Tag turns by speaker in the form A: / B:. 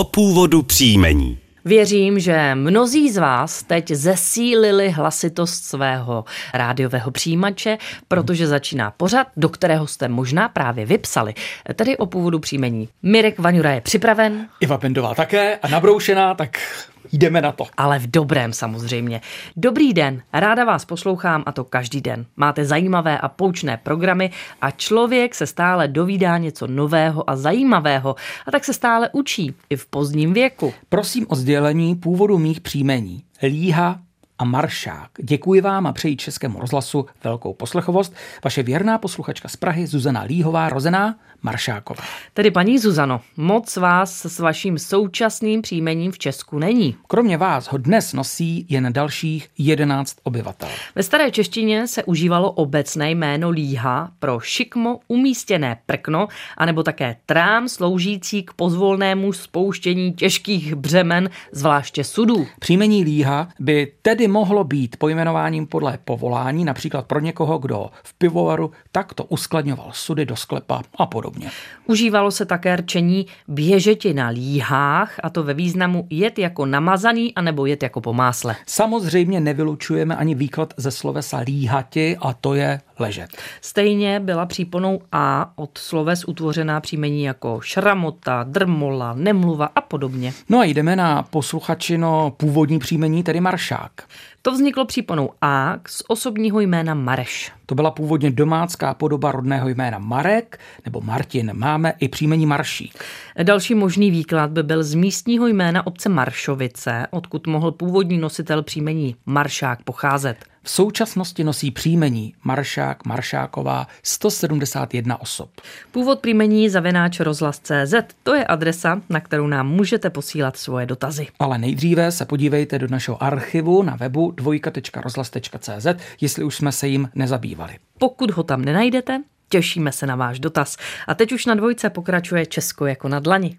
A: o původu příjmení.
B: Věřím, že mnozí z vás teď zesílili hlasitost svého rádiového přijímače, protože začíná pořad, do kterého jste možná právě vypsali, tedy o původu příjmení. Mirek Vaňura je připraven.
C: Iva Bendová také a nabroušená, tak jdeme na to.
B: Ale v dobrém samozřejmě. Dobrý den, ráda vás poslouchám a to každý den. Máte zajímavé a poučné programy a člověk se stále dovídá něco nového a zajímavého a tak se stále učí i v pozdním věku.
C: Prosím o sdělení původu mých příjmení. Líha, a Maršák. Děkuji vám a přeji Českému rozhlasu velkou poslechovost. Vaše věrná posluchačka z Prahy Zuzana Líhová, rozená Maršáková.
B: Tedy paní Zuzano, moc vás s vaším současným příjmením v Česku není.
C: Kromě vás ho dnes nosí jen dalších 11 obyvatel.
B: Ve staré češtině se užívalo obecné jméno líha pro šikmo umístěné prkno, anebo také trám sloužící k pozvolnému spouštění těžkých břemen, zvláště sudů.
C: Příjmení líha by tedy mohlo být pojmenováním podle povolání, například pro někoho, kdo v pivovaru takto uskladňoval sudy do sklepa a podobně.
B: Užívalo se také rčení běžeti na líhách, a to ve významu jet jako namazaný anebo jet jako po másle.
C: Samozřejmě nevylučujeme ani výklad ze slovesa líhati a to je ležet.
B: Stejně byla příponou A od sloves utvořená příjmení jako šramota, drmola, nemluva a podobně.
C: No a jdeme na posluchačino původní příjmení, tedy maršák.
B: To vzniklo příponou A z osobního jména Mareš.
C: To byla původně domácká podoba rodného jména Marek nebo Martin. Máme i příjmení Maršík.
B: Další možný výklad by byl z místního jména obce Maršovice, odkud mohl původní nositel příjmení Maršák pocházet.
C: V současnosti nosí příjmení Maršák, Maršáková 171 osob.
B: Původ příjmení zavináč rozhlas.cz, to je adresa, na kterou nám můžete posílat svoje dotazy.
C: Ale nejdříve se podívejte do našeho archivu na webu dvojka.rozhlas.cz, jestli už jsme se jim nezabývali.
B: Pokud ho tam nenajdete, těšíme se na váš dotaz. A teď už na dvojce pokračuje Česko jako na dlani.